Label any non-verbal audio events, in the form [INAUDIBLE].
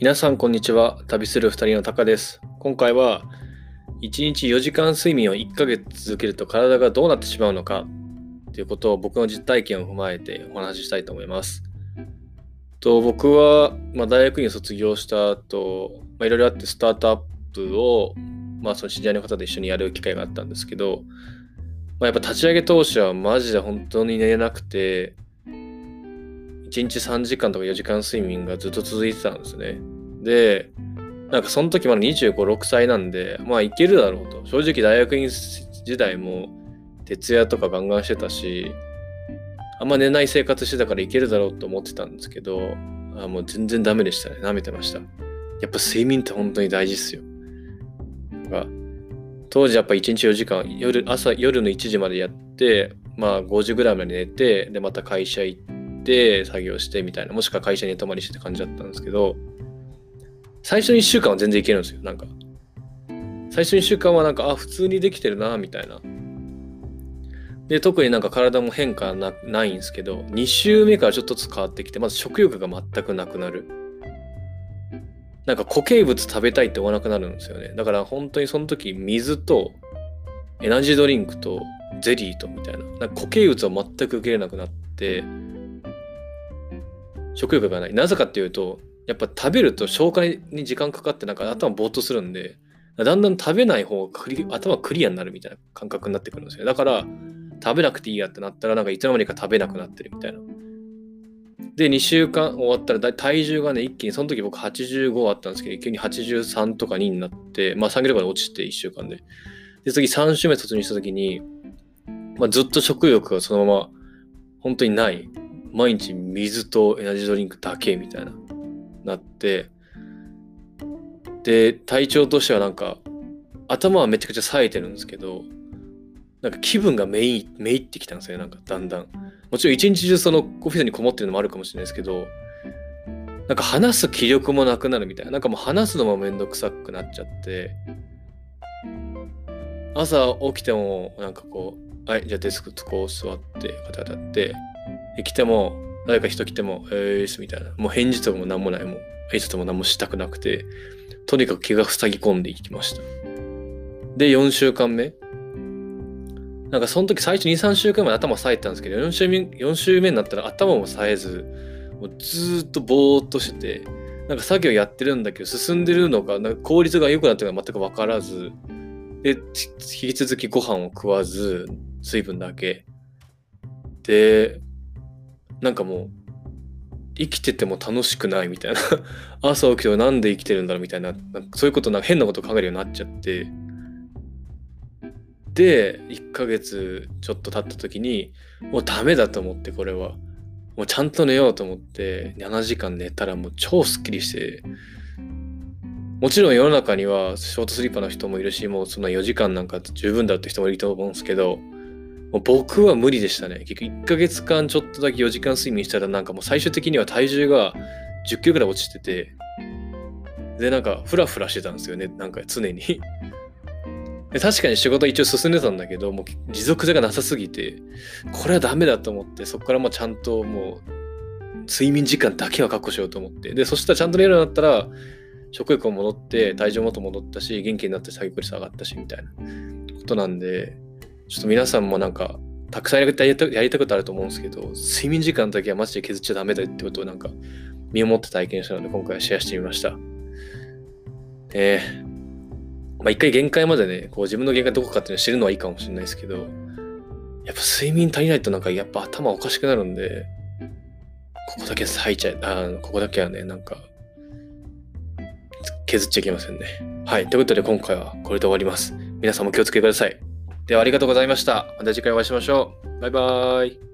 皆さんこんにちは。旅する2人のタカです。今回は1日4時間睡眠を1ヶ月続けると体がどうなってしまうのかということを僕の実体験を踏まえてお話ししたいと思います。と僕は、まあ、大学院を卒業した後、まあ、いろいろあってスタートアップを、まあ、その知り合いの方と一緒にやる機会があったんですけど、まあ、やっぱ立ち上げ当初はマジで本当に寝れなくて1日3時間とか4時間睡眠がずっと続いてたんですね。で、なんかその時まだ25、6歳なんで、まあいけるだろうと。正直大学院時代も徹夜とかガンガンしてたし、あんま寝ない生活してたからいけるだろうと思ってたんですけど、あもう全然ダメでしたね。舐めてました。やっぱ睡眠って本当に大事っすよ。か当時やっぱ1日4時間、夜、朝、夜の1時までやって、まあ5時ぐらいまで寝て、でまた会社行って、って作業してみたいな、もしくは会社に泊まりしてって感じだったんですけど、最初の1週間は全然いけるんですよ、なんか。最初の1週間はなんか、あ、普通にできてるな、みたいな。で、特になんか体も変化なないんですけど、2週目からちょっとずつ変わってきて、まず食欲が全くなくなる。なんか固形物食べたいって思わなくなるんですよね。だから本当にその時水とエナジードリンクとゼリーとみたいな。なんか固形物を全く受けれなくなって、食欲がない。なぜかっていうと、やっぱ食べると消化に時間かかってなんか頭ぼーっとするんで、だんだん食べない方がクリ頭クリアになるみたいな感覚になってくるんですよ。だから、食べなくていいやってなったら、なんかいつの間にか食べなくなってるみたいな。で、2週間終わったら体重がね、一気に、その時僕85あったんですけど、急に83とか2になって、まあ3キロまで落ちて1週間で。で、次3週目突入した時に、まあ、ずっと食欲がそのまま本当にない。毎日水とエナジードリンクだけみたいな。なって。で体調としてはなんか頭はめちゃくちゃ冴えてるんですけどなんか気分がめいめいってきたんですよなんかだんだん。もちろん一日中そのオフィスにこもってるのもあるかもしれないですけどなんか話す気力もなくなるみたいな。なんかもう話すのもめんどくさくなっちゃって。朝起きてもなんかこうはいじゃあデスクとこう座って肩立って来ても、誰か人来ても、えーすみたいな。もう返事とかも何もない。もう挨拶も何もしたくなくて、とにかく気が塞ぎ込んでいきました。で、4週間目。なんかその時最初2、3週間まで頭冴えたんですけど、4週目、4週目になったら頭も冴えず、もうずっとぼーっとしてて、なんか作業やってるんだけど、進んでるのか、なんか効率が良くなってるのか全く分からず、で、引き続きご飯を食わず、水分だけ。で、なんかもう生きてても楽しくないみたいな。[LAUGHS] 朝起きてなんで生きてるんだろうみたいな。そういうことなんか変なこと考えるようになっちゃって。で1ヶ月ちょっと経った時にもうダメだと思ってこれは。もうちゃんと寝ようと思って7時間寝たらもう超スッキリして。もちろん世の中にはショートスリーパーの人もいるしもうそんな4時間なんか十分だって人もいると思うんですけど僕は無理でしたね。結局1ヶ月間ちょっとだけ4時間睡眠したらなんかもう最終的には体重が10キロぐらい落ちてて、で、なんかフラフラしてたんですよね。なんか常に [LAUGHS] で。確かに仕事一応進んでたんだけど、もう持続性がなさすぎて、これはダメだと思って、そこからもうちゃんともう睡眠時間だけは確保しようと思って。で、そしたらちゃんと寝るようになったら、食欲も戻って、体重もと戻ったし、元気になって作業率上がったし、みたいなことなんで、ちょっと皆さんもなんか、たくさんやりたやりたことあると思うんですけど、睡眠時間だけはマジで削っちゃダメだよってことをなんか、身をもって体験したので、今回はシェアしてみました。えー、まあ一回限界までね、こう自分の限界どこかっていうのを知るのはいいかもしれないですけど、やっぱ睡眠足りないとなんかやっぱ頭おかしくなるんで、ここだけ咲いちゃあここだけはね、なんか、削っちゃいけませんね。はい。ということで今回はこれで終わります。皆さんも気をつけてください。ではありがとうございました。また次回お会いしましょう。バイバーイ。